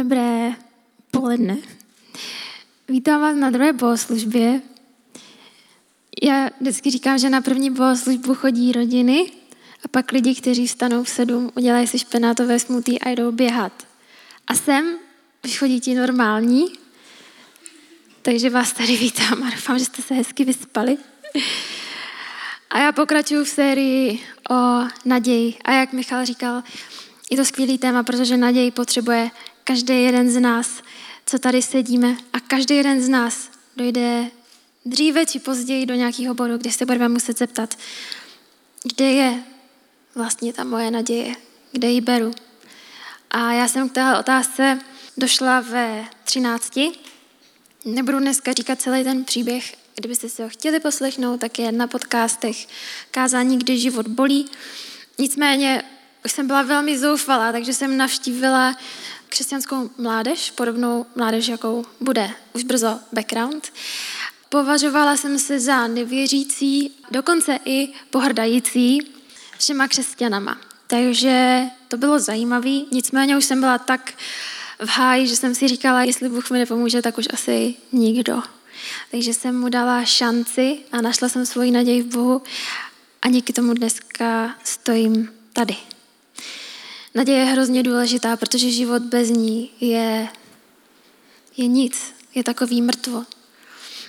Dobré poledne. Vítám vás na druhé bohoslužbě. Já vždycky říkám, že na první bohoslužbu chodí rodiny a pak lidi, kteří vstanou v sedm, udělají si špenátové smutí a jdou běhat. A sem už chodí ti normální, takže vás tady vítám a doufám, že jste se hezky vyspali. A já pokračuju v sérii o naději. A jak Michal říkal, je to skvělý téma, protože naději potřebuje každý jeden z nás, co tady sedíme. A každý jeden z nás dojde dříve či později do nějakého bodu, kde se budeme muset zeptat, kde je vlastně ta moje naděje, kde ji beru. A já jsem k té otázce došla ve 13. Nebudu dneska říkat celý ten příběh, kdybyste si ho chtěli poslechnout, tak je na podcastech Kázání, kdy život bolí. Nicméně už jsem byla velmi zoufalá, takže jsem navštívila křesťanskou mládež, podobnou mládež, jakou bude už brzo background. Považovala jsem se za nevěřící, dokonce i pohrdající všema křesťanama. Takže to bylo zajímavé, nicméně už jsem byla tak v háji, že jsem si říkala, jestli Bůh mi nepomůže, tak už asi nikdo. Takže jsem mu dala šanci a našla jsem svoji naději v Bohu a díky tomu dneska stojím tady. Naděje je hrozně důležitá, protože život bez ní je, je nic, je takový mrtvo.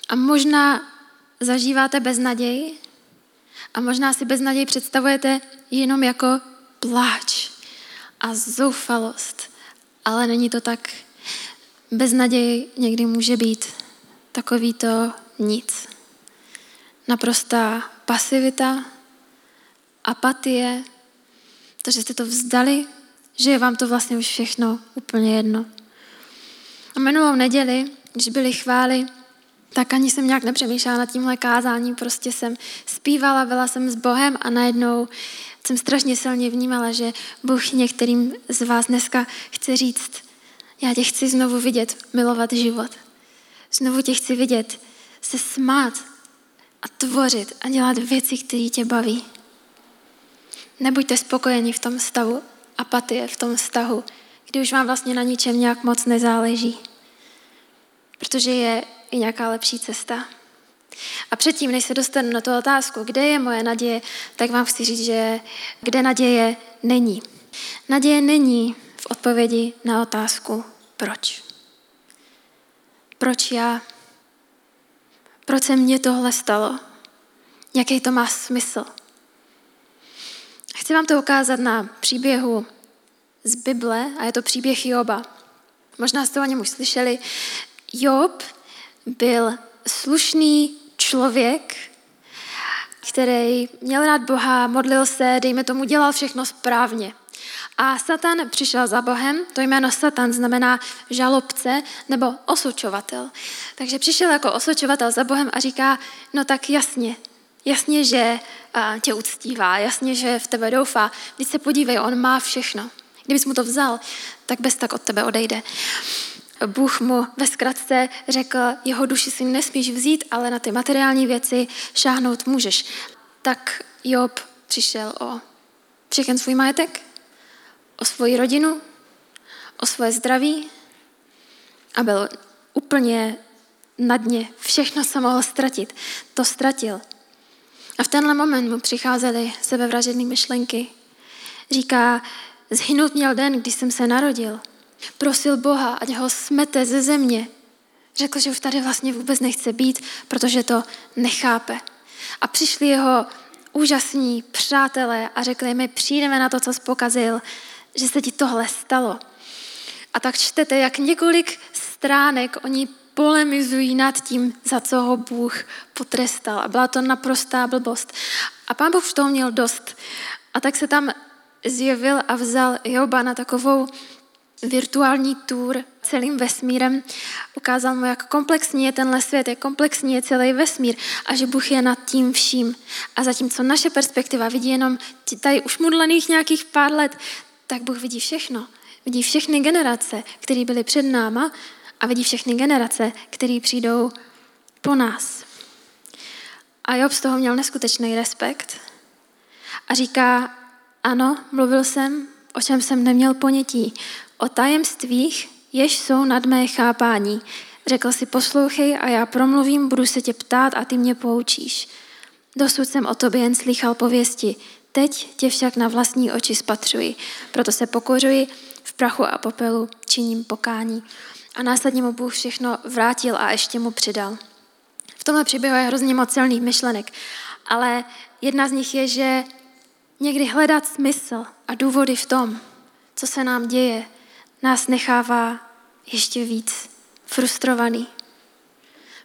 A možná zažíváte beznaději a možná si beznaději představujete jenom jako pláč a zoufalost, ale není to tak. Beznaděj někdy může být takový to nic. Naprostá pasivita, apatie, to, že jste to vzdali, že je vám to vlastně už všechno úplně jedno. A minulou neděli, když byly chvály, tak ani jsem nějak nepřemýšlela nad tímhle kázáním, prostě jsem zpívala, byla jsem s Bohem a najednou jsem strašně silně vnímala, že Bůh některým z vás dneska chce říct, já tě chci znovu vidět, milovat život. Znovu tě chci vidět, se smát a tvořit a dělat věci, které tě baví. Nebuďte spokojeni v tom stavu apatie, v tom vztahu, kdy už vám vlastně na ničem nějak moc nezáleží. Protože je i nějaká lepší cesta. A předtím, než se dostanu na tu otázku, kde je moje naděje, tak vám chci říct, že kde naděje není. Naděje není v odpovědi na otázku proč. Proč já? Proč se mně tohle stalo? Jaký to má smysl? Chci vám to ukázat na příběhu z Bible a je to příběh Joba. Možná jste o něm už slyšeli. Job byl slušný člověk, který měl rád Boha, modlil se, dejme tomu, dělal všechno správně. A Satan přišel za Bohem, to jméno Satan znamená žalobce nebo osočovatel. Takže přišel jako osočovatel za Bohem a říká, no tak jasně, jasně, že tě uctívá, jasně, že v tebe doufá. Když se podívej, on má všechno. Kdybys mu to vzal, tak bez tak od tebe odejde. Bůh mu ve zkratce řekl, jeho duši si nesmíš vzít, ale na ty materiální věci šáhnout můžeš. Tak Job přišel o všechen svůj majetek, o svoji rodinu, o svoje zdraví a byl úplně na dně. Všechno se mohl ztratit. To ztratil. A v tenhle moment mu přicházely sebevražedné myšlenky. Říká, zhynout měl den, když jsem se narodil. Prosil Boha, ať ho smete ze země. Řekl, že už tady vlastně vůbec nechce být, protože to nechápe. A přišli jeho úžasní přátelé a řekli, my přijdeme na to, co jsi pokazil, že se ti tohle stalo. A tak čtete, jak několik stránek oni polemizují nad tím, za co ho Bůh potrestal. A byla to naprostá blbost. A pán Bůh v toho měl dost. A tak se tam zjevil a vzal Joba na takovou virtuální tour celým vesmírem. Ukázal mu, jak komplexní je tenhle svět, jak komplexní je celý vesmír a že Bůh je nad tím vším. A zatímco naše perspektiva vidí jenom tady už mudlených nějakých pár let, tak Bůh vidí všechno. Vidí všechny generace, které byly před náma a vidí všechny generace, které přijdou po nás. A Job z toho měl neskutečný respekt a říká, ano, mluvil jsem, o čem jsem neměl ponětí, o tajemstvích, jež jsou nad mé chápání. Řekl si, poslouchej a já promluvím, budu se tě ptát a ty mě poučíš. Dosud jsem o tobě jen slychal pověsti, teď tě však na vlastní oči spatřuji, proto se pokořuji, v prachu a popelu činím pokání. A následně mu Bůh všechno vrátil a ještě mu přidal. V tomhle příběhu je hrozně moc silných myšlenek, ale jedna z nich je, že někdy hledat smysl a důvody v tom, co se nám děje, nás nechává ještě víc frustrovaný.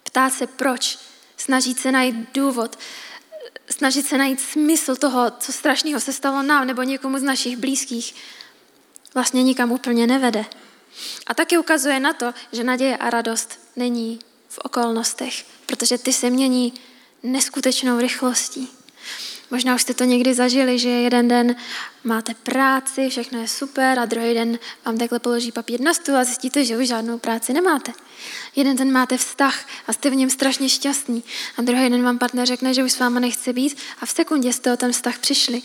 Ptát se proč, snažit se najít důvod, snažit se najít smysl toho, co strašného se stalo nám nebo někomu z našich blízkých, vlastně nikam úplně nevede. A taky ukazuje na to, že naděje a radost není v okolnostech, protože ty se mění neskutečnou rychlostí. Možná už jste to někdy zažili, že jeden den máte práci, všechno je super a druhý den vám takhle položí papír na stůl a zjistíte, že už žádnou práci nemáte. Jeden den máte vztah a jste v něm strašně šťastný a druhý den vám partner řekne, že už s váma nechce být a v sekundě jste o ten vztah přišli.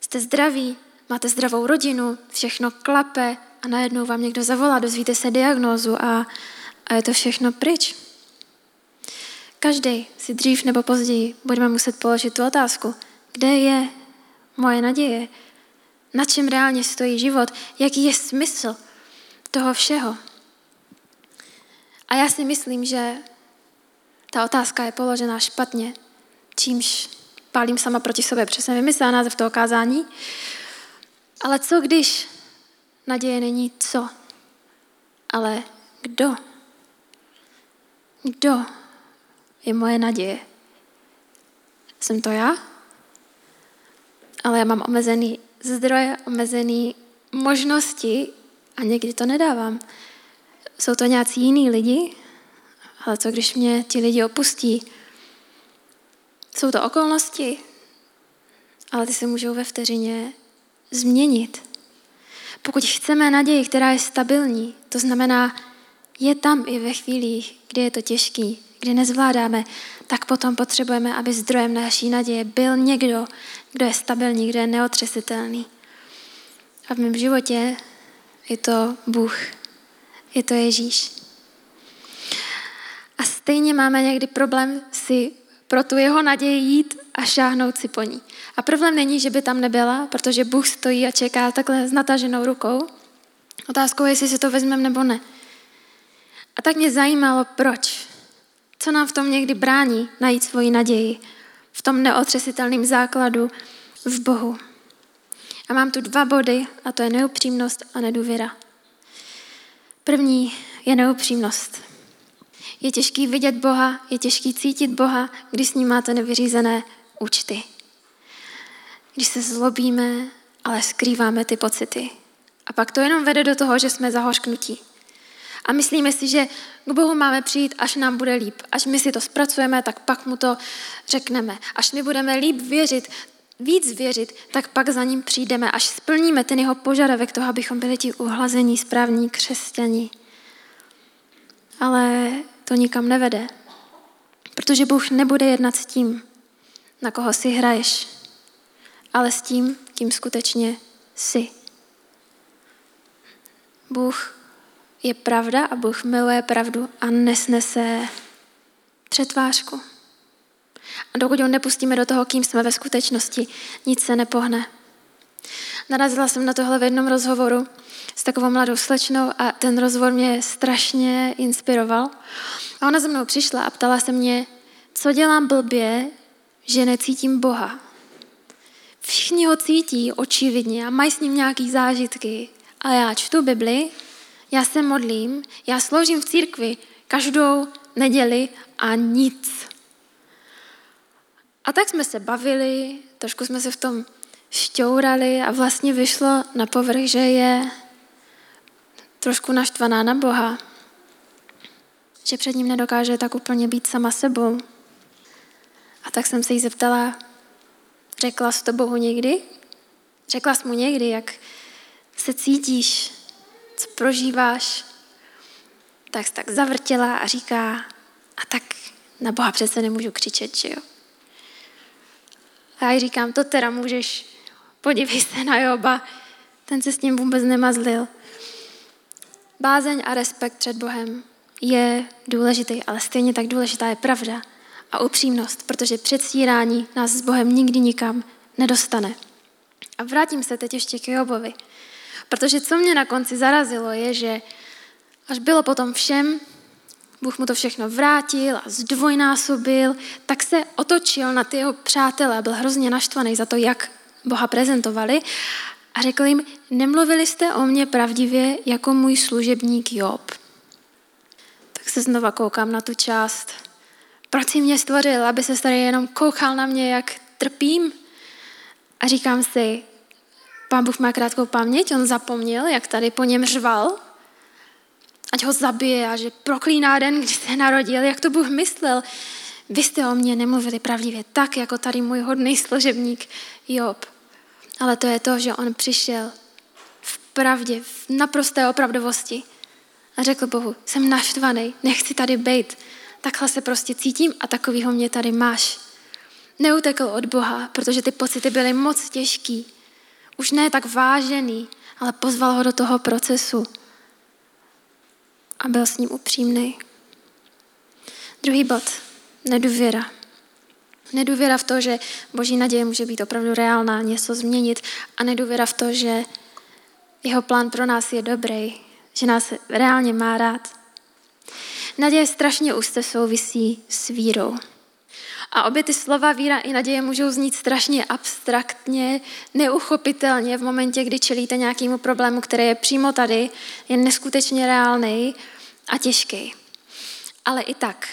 Jste zdraví, máte zdravou rodinu, všechno klape a najednou vám někdo zavolá, dozvíte se diagnózu a, a je to všechno pryč. Každý si dřív nebo později budeme muset položit tu otázku, kde je moje naděje, na čem reálně stojí život, jaký je smysl toho všeho. A já si myslím, že ta otázka je položená špatně, čímž pálím sama proti sobě, protože jsem vymyslela název toho kázání. Ale co když naděje není co, ale kdo? Kdo je moje naděje. Jsem to já, ale já mám omezený zdroje, omezený možnosti a někdy to nedávám. Jsou to nějací jiní lidi, ale co když mě ti lidi opustí? Jsou to okolnosti, ale ty se můžou ve vteřině změnit. Pokud chceme naději, která je stabilní, to znamená, je tam i ve chvílích, kdy je to těžký, kdy nezvládáme, tak potom potřebujeme, aby zdrojem naší naděje byl někdo, kdo je stabilní, kdo je neotřesitelný. A v mém životě je to Bůh, je to Ježíš. A stejně máme někdy problém si pro tu jeho naději jít a šáhnout si po ní. A problém není, že by tam nebyla, protože Bůh stojí a čeká takhle s nataženou rukou. Otázkou je, jestli si to vezmeme nebo ne. A tak mě zajímalo, proč. Co nám v tom někdy brání najít svoji naději? V tom neotřesitelném základu v Bohu. A mám tu dva body, a to je neupřímnost a nedůvěra. První je neupřímnost. Je těžký vidět Boha, je těžký cítit Boha, když s ním máte nevyřízené účty. Když se zlobíme, ale skrýváme ty pocity. A pak to jenom vede do toho, že jsme zahořknutí. A myslíme si, že k Bohu máme přijít, až nám bude líp. Až my si to zpracujeme, tak pak mu to řekneme. Až my budeme líp věřit, víc věřit, tak pak za ním přijdeme, až splníme ten jeho požadavek toho, abychom byli ti uhlazení, správní křesťani. Ale to nikam nevede. Protože Bůh nebude jednat s tím, na koho si hraješ, ale s tím, kým skutečně jsi. Bůh je pravda a Bůh miluje pravdu a nesnese přetvářku. A dokud ho nepustíme do toho, kým jsme ve skutečnosti, nic se nepohne. Narazila jsem na tohle v jednom rozhovoru s takovou mladou slečnou a ten rozhovor mě strašně inspiroval. A ona za mnou přišla a ptala se mě, co dělám blbě, že necítím Boha. Všichni ho cítí očividně a mají s ním nějaký zážitky. A já čtu Bibli já se modlím, já sloužím v církvi každou neděli a nic. A tak jsme se bavili, trošku jsme se v tom šťourali a vlastně vyšlo na povrch, že je trošku naštvaná na Boha. Že před ním nedokáže tak úplně být sama sebou. A tak jsem se jí zeptala, řekla jsi to Bohu někdy? Řekla jsi mu někdy, jak se cítíš co prožíváš, tak se tak zavrtěla a říká, a tak na Boha přece nemůžu křičet, že jo. A já jí říkám, to teda můžeš, podívej se na Joba, ten se s ním vůbec nemazlil. Bázeň a respekt před Bohem je důležitý, ale stejně tak důležitá je pravda a upřímnost, protože předstírání nás s Bohem nikdy nikam nedostane. A vrátím se teď ještě k Jobovi. Protože co mě na konci zarazilo je, že až bylo potom všem, Bůh mu to všechno vrátil a zdvojnásobil, tak se otočil na ty jeho přátelé a byl hrozně naštvaný za to, jak Boha prezentovali a řekl jim, nemluvili jste o mně pravdivě jako můj služebník Job. Tak se znova koukám na tu část. Proč jsi mě stvořil, aby se tady jenom koukal na mě, jak trpím? A říkám si, pán Bůh má krátkou paměť, on zapomněl, jak tady po něm řval, ať ho zabije a že proklíná den, kdy se narodil, jak to Bůh myslel. Vy jste o mně nemluvili pravdivě tak, jako tady můj hodný služebník Job. Ale to je to, že on přišel v pravdě, v naprosté opravdovosti a řekl Bohu, jsem naštvaný, nechci tady být. Takhle se prostě cítím a takovýho mě tady máš. Neutekl od Boha, protože ty pocity byly moc těžký. Už ne tak vážený, ale pozval ho do toho procesu a byl s ním upřímný. Druhý bod. Nedůvěra. Nedůvěra v to, že boží naděje může být opravdu reálná, něco změnit a nedůvěra v to, že jeho plán pro nás je dobrý, že nás reálně má rád. Naděje strašně úzce souvisí s vírou. A obě ty slova víra i naděje můžou znít strašně abstraktně, neuchopitelně v momentě, kdy čelíte nějakému problému, který je přímo tady, je neskutečně reálný a těžký. Ale i tak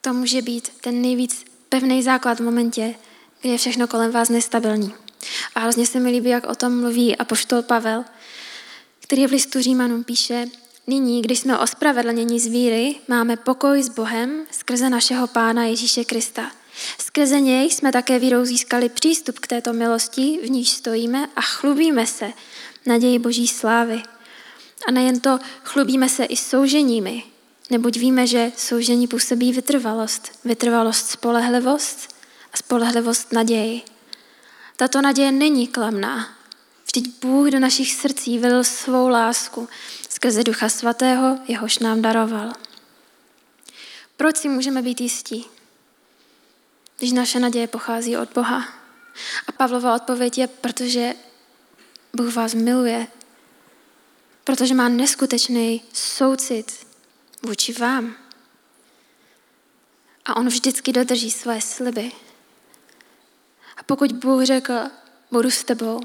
to může být ten nejvíc pevný základ v momentě, kdy je všechno kolem vás nestabilní. A hrozně se mi líbí, jak o tom mluví apoštol Pavel, který v listu Římanům píše, Nyní, když jsme ospravedlněni z víry, máme pokoj s Bohem skrze našeho Pána Ježíše Krista. Skrze něj jsme také vírou získali přístup k této milosti, v níž stojíme a chlubíme se naději Boží slávy. A nejen to, chlubíme se i souženími, neboť víme, že soužení působí vytrvalost, vytrvalost spolehlivost a spolehlivost naději. Tato naděje není klamná. Vždyť Bůh do našich srdcí vylil svou lásku skrze Ducha Svatého, jehož nám daroval. Proč si můžeme být jistí? Když naše naděje pochází od Boha. A Pavlova odpověď je, protože Bůh vás miluje, protože má neskutečný soucit vůči vám. A on vždycky dodrží své sliby. A pokud Bůh řekl, budu s tebou,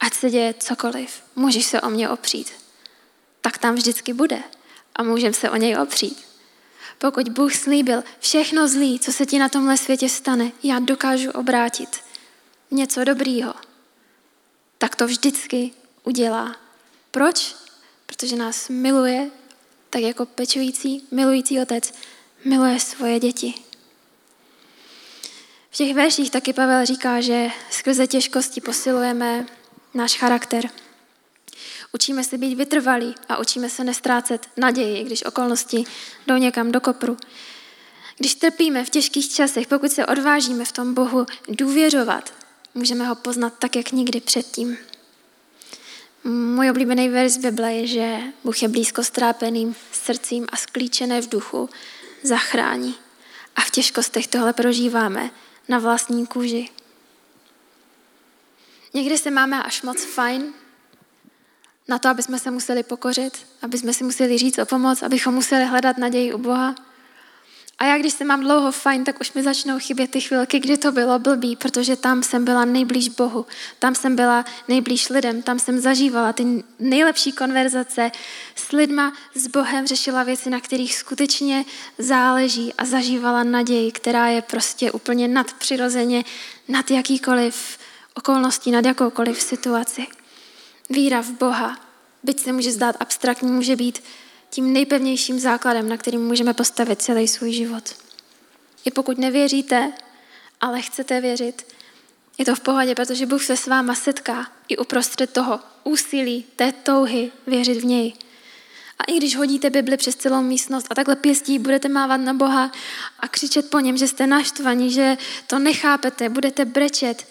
ať se děje cokoliv, můžeš se o mě opřít tak tam vždycky bude a můžeme se o něj opřít. Pokud Bůh slíbil všechno zlý, co se ti na tomhle světě stane, já dokážu obrátit něco dobrýho, tak to vždycky udělá. Proč? Protože nás miluje, tak jako pečující, milující otec miluje svoje děti. V těch verších taky Pavel říká, že skrze těžkosti posilujeme náš charakter. Učíme se být vytrvalí a učíme se nestrácet naději, když okolnosti jdou někam do kopru. Když trpíme v těžkých časech, pokud se odvážíme v tom Bohu důvěřovat, můžeme ho poznat tak, jak nikdy předtím. Můj oblíbený verz Bible je, že Bůh je blízko strápeným srdcím a sklíčené v duchu zachrání. A v těžkostech tohle prožíváme na vlastní kůži. Někdy se máme až moc fajn, na to, aby jsme se museli pokořit, aby jsme si museli říct o pomoc, abychom museli hledat naději u Boha. A já, když se mám dlouho fajn, tak už mi začnou chybět ty chvilky, kdy to bylo blbý, protože tam jsem byla nejblíž Bohu, tam jsem byla nejblíž lidem, tam jsem zažívala ty nejlepší konverzace s lidma, s Bohem, řešila věci, na kterých skutečně záleží a zažívala naději, která je prostě úplně nadpřirozeně, nad jakýkoliv okolností, nad jakoukoliv situaci. Víra v Boha, byť se může zdát abstraktní, může být tím nejpevnějším základem, na kterým můžeme postavit celý svůj život. I pokud nevěříte, ale chcete věřit, je to v pohodě, protože Bůh se s váma setká i uprostřed toho úsilí, té touhy věřit v něj. A i když hodíte Bibli přes celou místnost a takhle pěstí budete mávat na Boha a křičet po něm, že jste naštvaní, že to nechápete, budete brečet,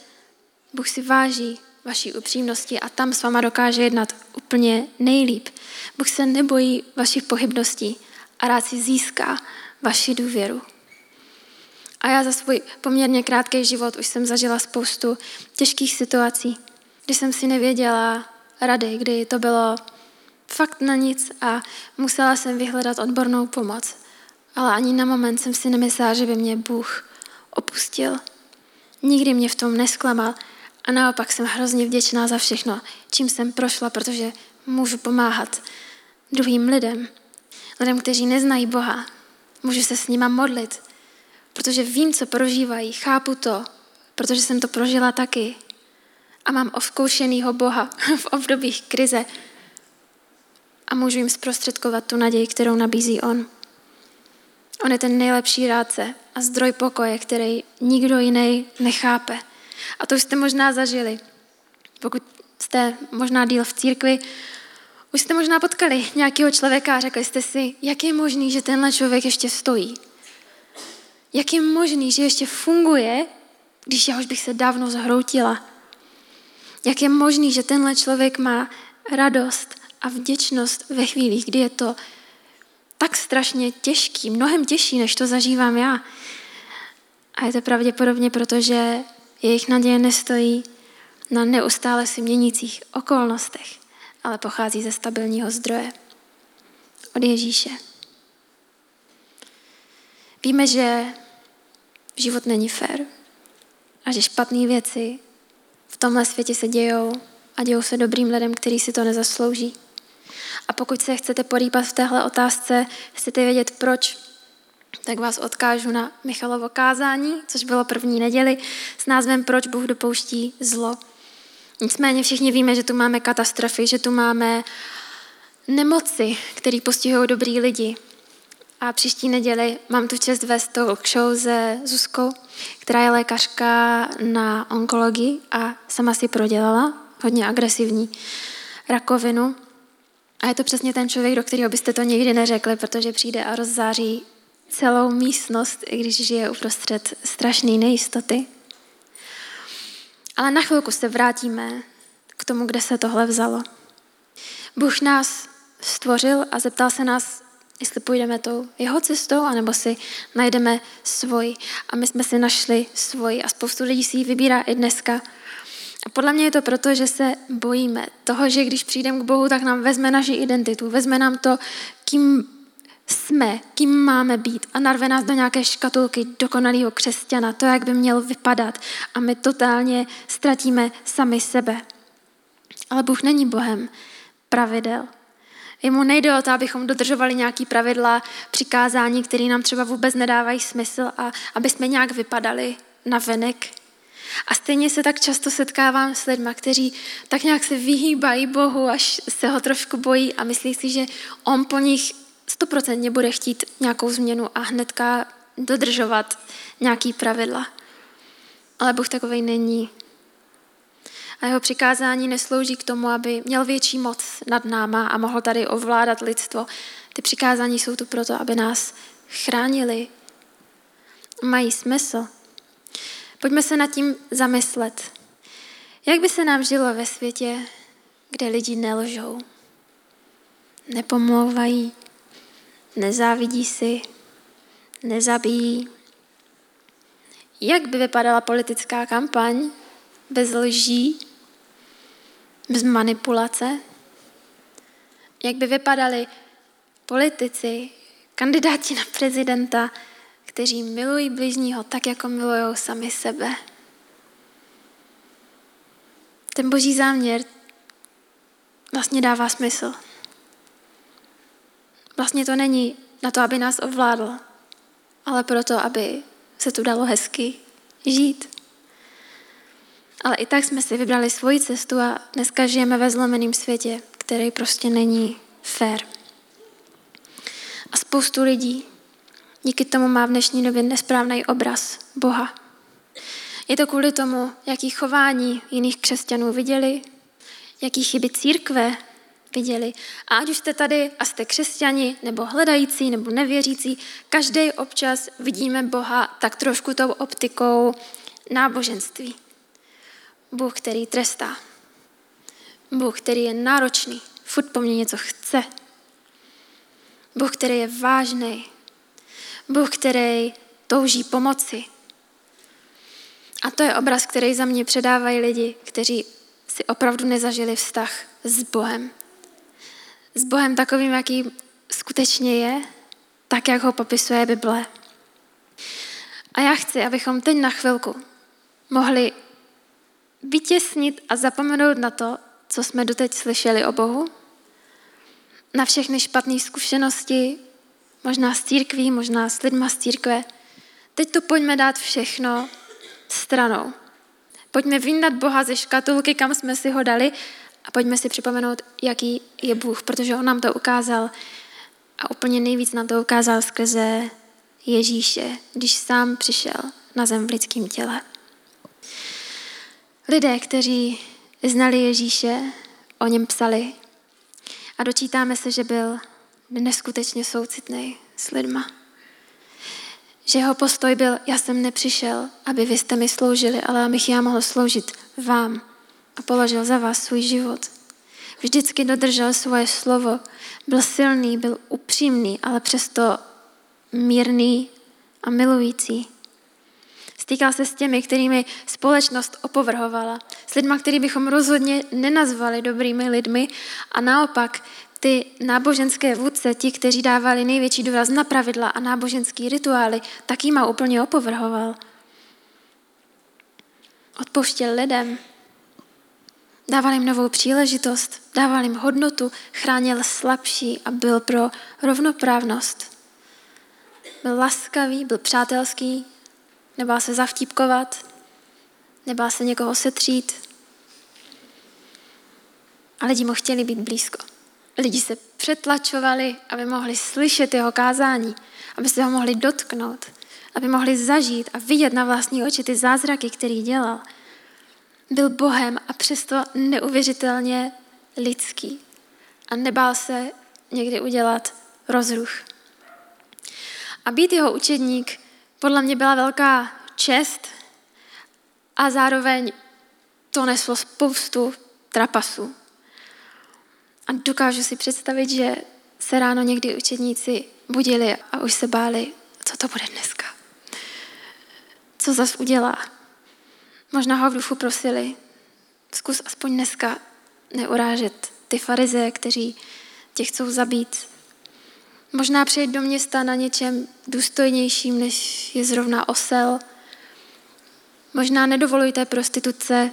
Bůh si váží vaší upřímnosti a tam s váma dokáže jednat úplně nejlíp. Bůh se nebojí vašich pochybností a rád si získá vaši důvěru. A já za svůj poměrně krátký život už jsem zažila spoustu těžkých situací, kdy jsem si nevěděla rady, kdy to bylo fakt na nic a musela jsem vyhledat odbornou pomoc. Ale ani na moment jsem si nemyslela, že by mě Bůh opustil. Nikdy mě v tom nesklamal a naopak jsem hrozně vděčná za všechno, čím jsem prošla, protože můžu pomáhat druhým lidem, lidem, kteří neznají Boha. Můžu se s nima modlit, protože vím, co prožívají, chápu to, protože jsem to prožila taky. A mám ovkoušenýho Boha v obdobích krize a můžu jim zprostředkovat tu naději, kterou nabízí On. On je ten nejlepší rádce a zdroj pokoje, který nikdo jiný nechápe. A to už jste možná zažili. Pokud jste možná díl v církvi, už jste možná potkali nějakého člověka a řekli jste si, jak je možný, že tenhle člověk ještě stojí. Jak je možný, že ještě funguje, když já už bych se dávno zhroutila. Jak je možný, že tenhle člověk má radost a vděčnost ve chvílích, kdy je to tak strašně těžký, mnohem těžší, než to zažívám já. A je to pravděpodobně proto, že jejich naděje nestojí na neustále si měnících okolnostech, ale pochází ze stabilního zdroje. Od Ježíše. Víme, že život není fér a že špatné věci v tomhle světě se dějou a dějou se dobrým lidem, který si to nezaslouží. A pokud se chcete porýpat v téhle otázce, chcete vědět proč, tak vás odkážu na Michalovo kázání, což bylo první neděli, s názvem Proč Bůh dopouští zlo. Nicméně všichni víme, že tu máme katastrofy, že tu máme nemoci, které postihují dobrý lidi. A příští neděli mám tu čest vést talk show se Zuzkou, která je lékařka na onkologii a sama si prodělala hodně agresivní rakovinu. A je to přesně ten člověk, do kterého byste to nikdy neřekli, protože přijde a rozzáří celou místnost, i když žije uprostřed strašné nejistoty. Ale na chvilku se vrátíme k tomu, kde se tohle vzalo. Bůh nás stvořil a zeptal se nás, jestli půjdeme tou jeho cestou, anebo si najdeme svoji. A my jsme si našli svoji a spoustu lidí si ji vybírá i dneska. A podle mě je to proto, že se bojíme toho, že když přijdeme k Bohu, tak nám vezme naši identitu, vezme nám to, kým jsme, kým máme být a narve nás do nějaké škatulky dokonalého křesťana, to, jak by měl vypadat a my totálně ztratíme sami sebe. Ale Bůh není Bohem pravidel. Jemu nejde o to, abychom dodržovali nějaký pravidla, přikázání, které nám třeba vůbec nedávají smysl a aby jsme nějak vypadali na venek. A stejně se tak často setkávám s lidmi, kteří tak nějak se vyhýbají Bohu, až se ho trošku bojí a myslí si, že on po nich stoprocentně bude chtít nějakou změnu a hnedka dodržovat nějaký pravidla. Ale Bůh takovej není. A jeho přikázání neslouží k tomu, aby měl větší moc nad náma a mohl tady ovládat lidstvo. Ty přikázání jsou tu proto, aby nás chránili. Mají smysl. Pojďme se nad tím zamyslet. Jak by se nám žilo ve světě, kde lidi nelžou, nepomlouvají, nezávidí si, nezabíjí? Jak by vypadala politická kampaň bez lží, bez manipulace? Jak by vypadali politici, kandidáti na prezidenta, kteří milují bližního tak, jako milují sami sebe. Ten boží záměr vlastně dává smysl. Vlastně to není na to, aby nás ovládl, ale proto, aby se tu dalo hezky žít. Ale i tak jsme si vybrali svoji cestu a dneska žijeme ve zlomeném světě, který prostě není fair. A spoustu lidí díky tomu má v dnešní době nesprávný obraz Boha. Je to kvůli tomu, jaký chování jiných křesťanů viděli, jaký chyby církve viděli. A ať už jste tady a jste křesťani, nebo hledající, nebo nevěřící, každý občas vidíme Boha tak trošku tou optikou náboženství. Bůh, který trestá. Bůh, který je náročný, furt po mně něco chce. Bůh, který je vážný. Bůh, který touží pomoci. A to je obraz, který za mě předávají lidi, kteří si opravdu nezažili vztah s Bohem. S Bohem takovým, jaký skutečně je, tak, jak ho popisuje Bible. A já chci, abychom teď na chvilku mohli vytěsnit a zapomenout na to, co jsme doteď slyšeli o Bohu, na všechny špatné zkušenosti, možná z církví, možná s lidma z církve. Teď to pojďme dát všechno stranou. Pojďme vyndat Boha ze škatulky, kam jsme si ho dali a pojďme si připomenout, jaký je Bůh, protože on nám to ukázal a úplně nejvíc nám to ukázal skrze Ježíše, když sám přišel na zem v lidském těle. Lidé, kteří znali Ježíše, o něm psali a dočítáme se, že byl neskutečně soucitný s lidma. Že jeho postoj byl, já jsem nepřišel, aby vy jste mi sloužili, ale abych já mohl sloužit vám a položil za vás svůj život. Vždycky dodržel svoje slovo, byl silný, byl upřímný, ale přesto mírný a milující. Stýkal se s těmi, kterými společnost opovrhovala. S lidmi, který bychom rozhodně nenazvali dobrými lidmi a naopak ty náboženské vůdce, ti, kteří dávali největší důraz na pravidla a náboženský rituály, tak jima úplně opovrhoval. Odpouštěl lidem, dával jim novou příležitost, dával jim hodnotu, chránil slabší a byl pro rovnoprávnost. Byl laskavý, byl přátelský, nebál se zavtípkovat, nebál se někoho setřít. A lidi mu chtěli být blízko. Lidi se přetlačovali, aby mohli slyšet jeho kázání, aby se ho mohli dotknout, aby mohli zažít a vidět na vlastní oči ty zázraky, který dělal. Byl Bohem a přesto neuvěřitelně lidský. A nebál se někdy udělat rozruch. A být jeho učedník podle mě byla velká čest a zároveň to neslo spoustu trapasů. A dokážu si představit, že se ráno někdy učedníci budili a už se báli, co to bude dneska. Co zas udělá. Možná ho v duchu prosili, zkus aspoň dneska neurážet ty farize, kteří tě chcou zabít. Možná přijet do města na něčem důstojnějším, než je zrovna osel. Možná nedovolujte prostituce,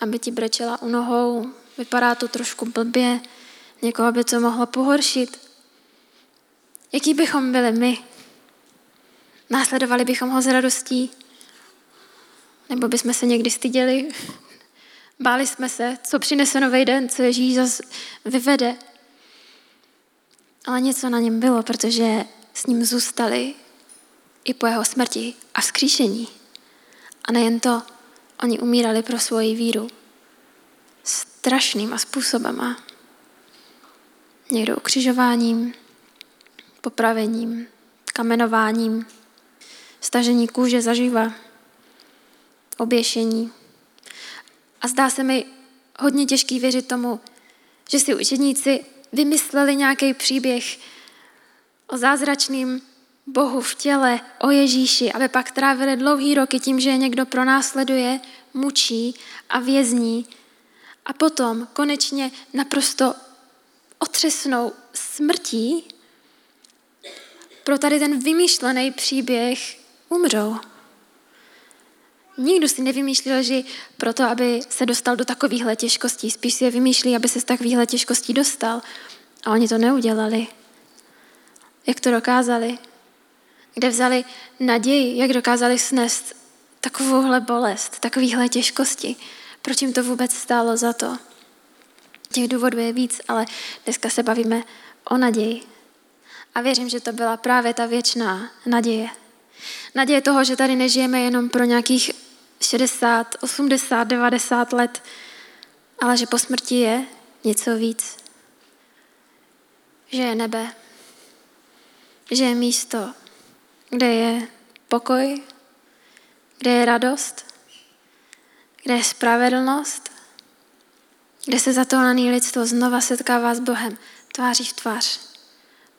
aby ti brečela u nohou. Vypadá to trošku blbě, někoho by to mohlo pohoršit. Jaký bychom byli my? Následovali bychom ho s radostí? Nebo bychom se někdy styděli? Báli jsme se, co přinese nový den, co Ježíš zase vyvede. Ale něco na něm bylo, protože s ním zůstali i po jeho smrti a vzkříšení. A nejen to, oni umírali pro svoji víru strašnýma způsobama. Někdo ukřižováním, popravením, kamenováním, stažení kůže zaživa, oběšení. A zdá se mi hodně těžký věřit tomu, že si učedníci vymysleli nějaký příběh o zázračným Bohu v těle, o Ježíši, aby pak trávili dlouhý roky tím, že je někdo pronásleduje, mučí a vězní. A potom konečně naprosto otřesnou smrtí pro tady ten vymýšlený příběh umřou. Nikdo si nevymýšlel, že proto, aby se dostal do takovýchhle těžkostí, spíš si je vymýšlí, aby se z takovýchhle těžkostí dostal. A oni to neudělali. Jak to dokázali? Kde vzali naději? Jak dokázali snést takovouhle bolest, takovýhle těžkosti? Proč jim to vůbec stálo za to? Těch důvodů je víc, ale dneska se bavíme o naději. A věřím, že to byla právě ta věčná naděje. Naděje toho, že tady nežijeme jenom pro nějakých 60, 80, 90 let, ale že po smrti je něco víc. Že je nebe. Že je místo, kde je pokoj, kde je radost, kde je spravedlnost, kde se zatoulaný lidstvo znova setkává s Bohem tváří v tvář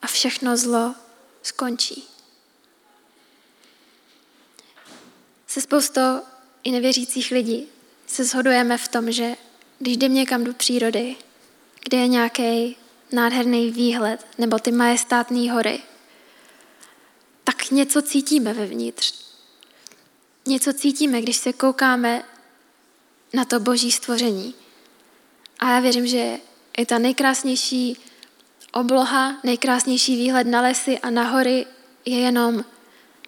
a všechno zlo skončí. Se spoustou i nevěřících lidí se shodujeme v tom, že když jdeme někam do přírody, kde je nějaký nádherný výhled nebo ty majestátní hory, tak něco cítíme vevnitř. Něco cítíme, když se koukáme na to boží stvoření. A já věřím, že je ta nejkrásnější obloha, nejkrásnější výhled na lesy a na hory je jenom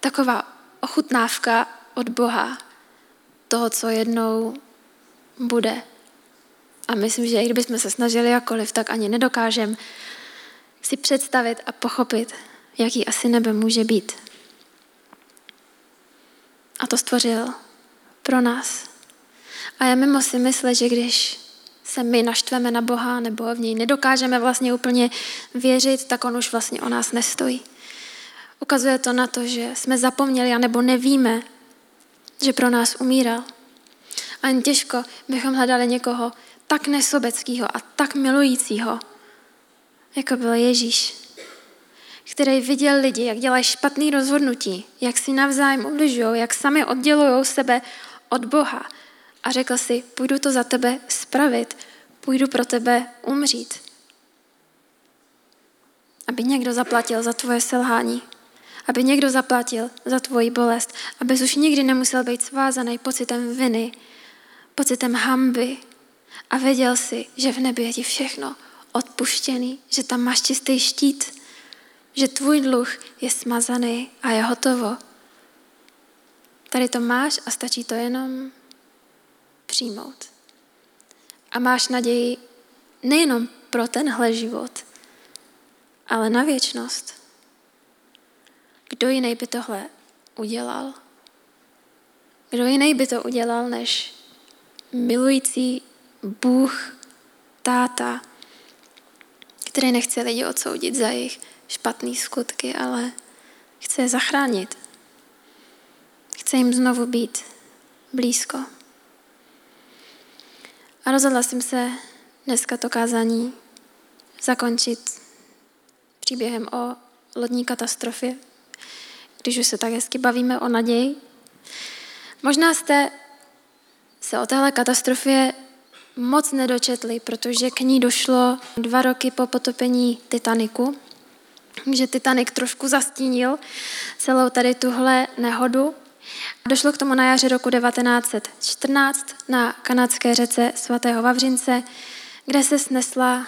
taková ochutnávka od Boha toho, co jednou bude. A myslím, že i kdybychom se snažili jakoliv, tak ani nedokážeme si představit a pochopit, jaký asi nebe může být. A to stvořil pro nás. A já mimo si myslet, že když se my naštveme na Boha nebo v něj nedokážeme vlastně úplně věřit, tak on už vlastně o nás nestojí. Ukazuje to na to, že jsme zapomněli anebo nevíme, že pro nás umíral. A jen těžko bychom hledali někoho tak nesobeckého a tak milujícího, jako byl Ježíš, který viděl lidi, jak dělají špatný rozhodnutí, jak si navzájem ubližují, jak sami oddělují sebe od Boha. A řekl si, půjdu to za tebe spravit, půjdu pro tebe umřít. Aby někdo zaplatil za tvoje selhání aby někdo zaplatil za tvoji bolest, aby už nikdy nemusel být svázaný pocitem viny, pocitem hamby a věděl si, že v nebi je ti všechno odpuštěný, že tam máš čistý štít, že tvůj dluh je smazaný a je hotovo. Tady to máš a stačí to jenom přijmout. A máš naději nejenom pro tenhle život, ale na věčnost. Kdo jiný by tohle udělal? Kdo jiný by to udělal než milující Bůh, táta, který nechce lidi odsoudit za jejich špatné skutky, ale chce je zachránit. Chce jim znovu být blízko. A rozhodla jsem se dneska to kázání zakončit příběhem o lodní katastrofě když už se tak hezky bavíme o naději. Možná jste se o téhle katastrofě moc nedočetli, protože k ní došlo dva roky po potopení Titaniku, že Titanic trošku zastínil celou tady tuhle nehodu. Došlo k tomu na jaře roku 1914 na kanadské řece svatého Vavřince, kde se snesla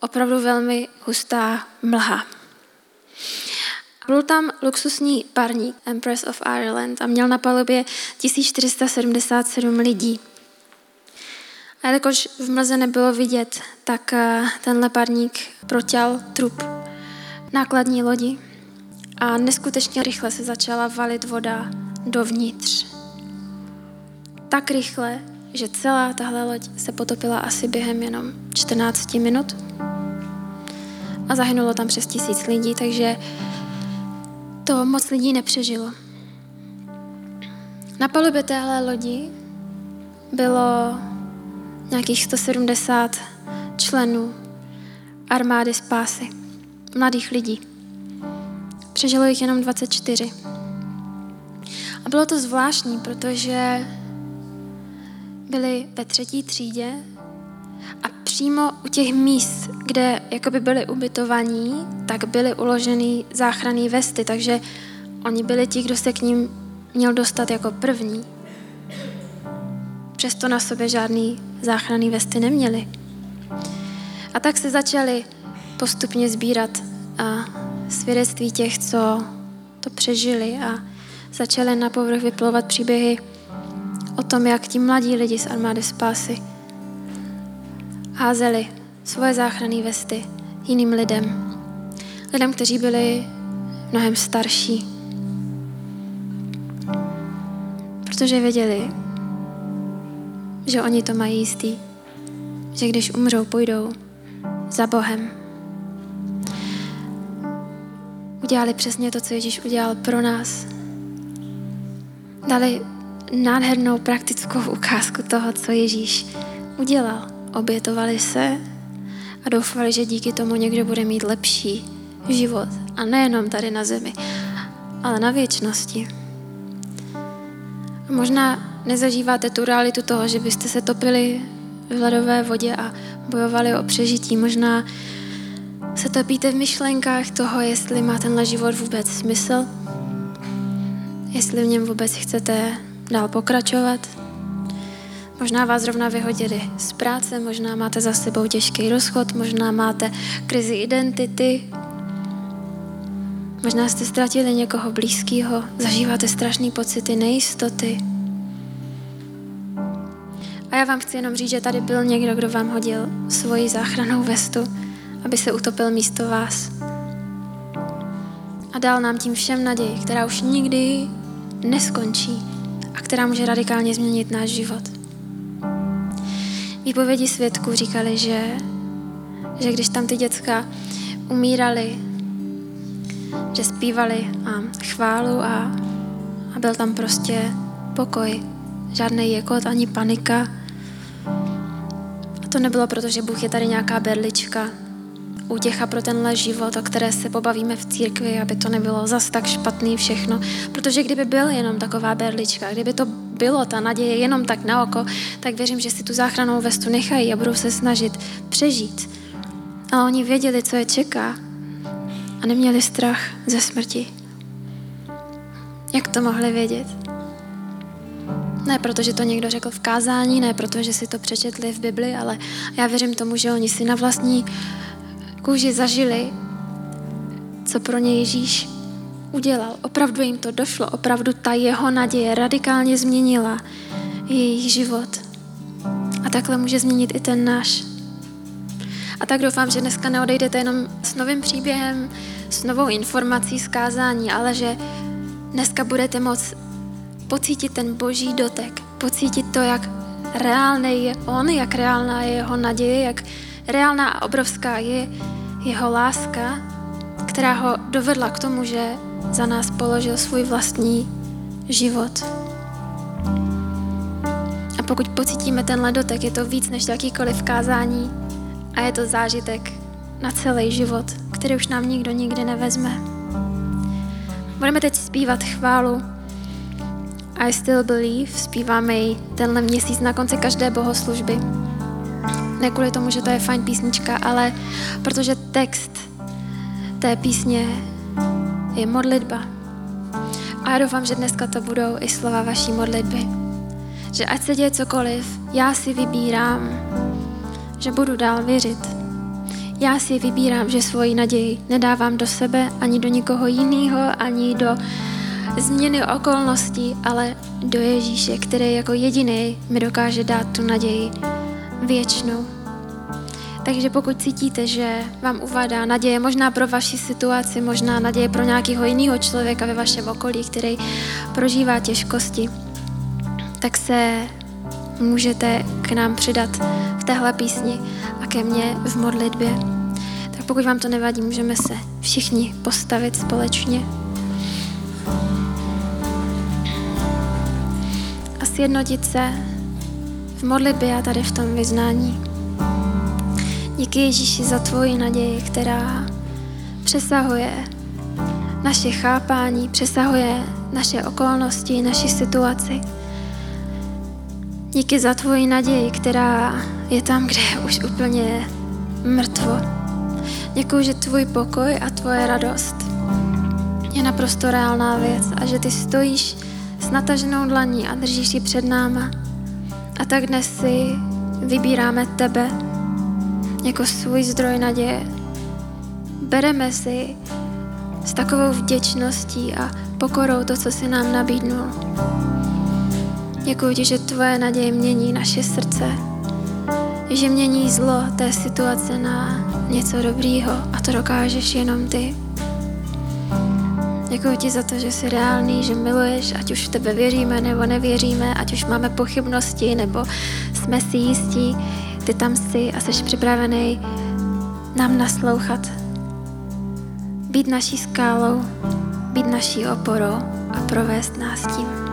opravdu velmi hustá mlha. Byl tam luxusní parník Empress of Ireland a měl na palubě 1477 lidí. A jakož v mlze nebylo vidět, tak eh, tenhle parník protěl trup nákladní lodi a neskutečně rychle se začala valit voda dovnitř. Tak rychle, že celá tahle loď se potopila asi během jenom 14 minut a zahynulo tam přes tisíc lidí, takže to moc lidí nepřežilo. Na palubě téhle lodi bylo nějakých 170 členů armády spásy, mladých lidí. Přežilo jich jenom 24. A bylo to zvláštní, protože byli ve třetí třídě a přímo u těch míst, kde jakoby byli ubytovaní, tak byly uloženy záchranné vesty, takže oni byli ti, kdo se k ním měl dostat jako první. Přesto na sobě žádný záchranný vesty neměli. A tak se začali postupně sbírat a svědectví těch, co to přežili a začaly na povrch vyplovat příběhy o tom, jak ti mladí lidi z armády spásy házeli svoje záchranné vesty jiným lidem. Lidem, kteří byli mnohem starší. Protože věděli, že oni to mají jistý. Že když umřou, půjdou za Bohem. Udělali přesně to, co Ježíš udělal pro nás. Dali nádhernou praktickou ukázku toho, co Ježíš udělal obětovali se a doufali, že díky tomu někdo bude mít lepší život. A nejenom tady na zemi, ale na věčnosti. A možná nezažíváte tu realitu toho, že byste se topili v ledové vodě a bojovali o přežití. Možná se topíte v myšlenkách toho, jestli má tenhle život vůbec smysl, jestli v něm vůbec chcete dál pokračovat. Možná vás zrovna vyhodili z práce, možná máte za sebou těžký rozchod, možná máte krizi identity, možná jste ztratili někoho blízkého, zažíváte strašné pocity nejistoty. A já vám chci jenom říct, že tady byl někdo, kdo vám hodil svoji záchranou vestu, aby se utopil místo vás. A dal nám tím všem naději, která už nikdy neskončí a která může radikálně změnit náš život. Výpovědi svědků říkali, že, že když tam ty děcka umírali, že zpívali a chválu a, a byl tam prostě pokoj. Žádný jekot ani panika, to nebylo proto, že Bůh je tady nějaká berlička, útěcha pro tenhle život, o které se pobavíme v církvi, aby to nebylo zas tak špatný všechno. Protože kdyby byl jenom taková berlička, kdyby to bylo ta naděje jenom tak na oko, tak věřím, že si tu záchranou vestu nechají a budou se snažit přežít. Ale oni věděli, co je čeká a neměli strach ze smrti. Jak to mohli vědět? Ne proto, že to někdo řekl v kázání, ne proto, že si to přečetli v Bibli, ale já věřím tomu, že oni si na vlastní kůži zažili, co pro ně Ježíš udělal. Opravdu jim to došlo, opravdu ta jeho naděje radikálně změnila jejich život. A takhle může změnit i ten náš. A tak doufám, že dneska neodejdete jenom s novým příběhem, s novou informací z kázání, ale že dneska budete moct pocítit ten boží dotek, pocítit to, jak reálný je on, jak reálná je jeho naděje, jak reálná a obrovská je jeho láska, která ho dovedla k tomu, že za nás položil svůj vlastní život. A pokud pocítíme ten ledotek, je to víc než jakýkoliv kázání a je to zážitek na celý život, který už nám nikdo nikdy nevezme. Budeme teď zpívat chválu i Still Believe zpíváme ji tenhle měsíc na konci každé bohoslužby. Ne kvůli tomu, že to je fajn písnička, ale protože text té písně je modlitba. A já doufám, že dneska to budou i slova vaší modlitby. Že ať se děje cokoliv, já si vybírám, že budu dál věřit. Já si vybírám, že svoji naději nedávám do sebe, ani do nikoho jiného, ani do změny okolností, ale do Ježíše, který jako jediný mi dokáže dát tu naději věčnou. Takže pokud cítíte, že vám uvádá naděje možná pro vaši situaci, možná naděje pro nějakého jiného člověka ve vašem okolí, který prožívá těžkosti, tak se můžete k nám přidat v téhle písni a ke mně v modlitbě. Tak pokud vám to nevadí, můžeme se všichni postavit společně. sjednotit se v modlitbě a tady v tom vyznání. Díky Ježíši za tvoji naději, která přesahuje naše chápání, přesahuje naše okolnosti, naši situaci. Díky za tvoji naději, která je tam, kde je už úplně mrtvo. Děkuji, že tvůj pokoj a tvoje radost je naprosto reálná věc a že ty stojíš s nataženou dlaní a držíš ji před náma. A tak dnes si vybíráme tebe jako svůj zdroj naděje. Bereme si s takovou vděčností a pokorou to, co si nám nabídnul. Děkuji ti, že tvoje naděje mění naše srdce, že mění zlo té situace na něco dobrýho a to dokážeš jenom ty. Děkuji ti za to, že jsi reálný, že miluješ, ať už v tebe věříme nebo nevěříme, ať už máme pochybnosti nebo jsme si jistí, ty tam jsi a jsi připravený nám naslouchat. Být naší skálou, být naší oporou a provést nás tím.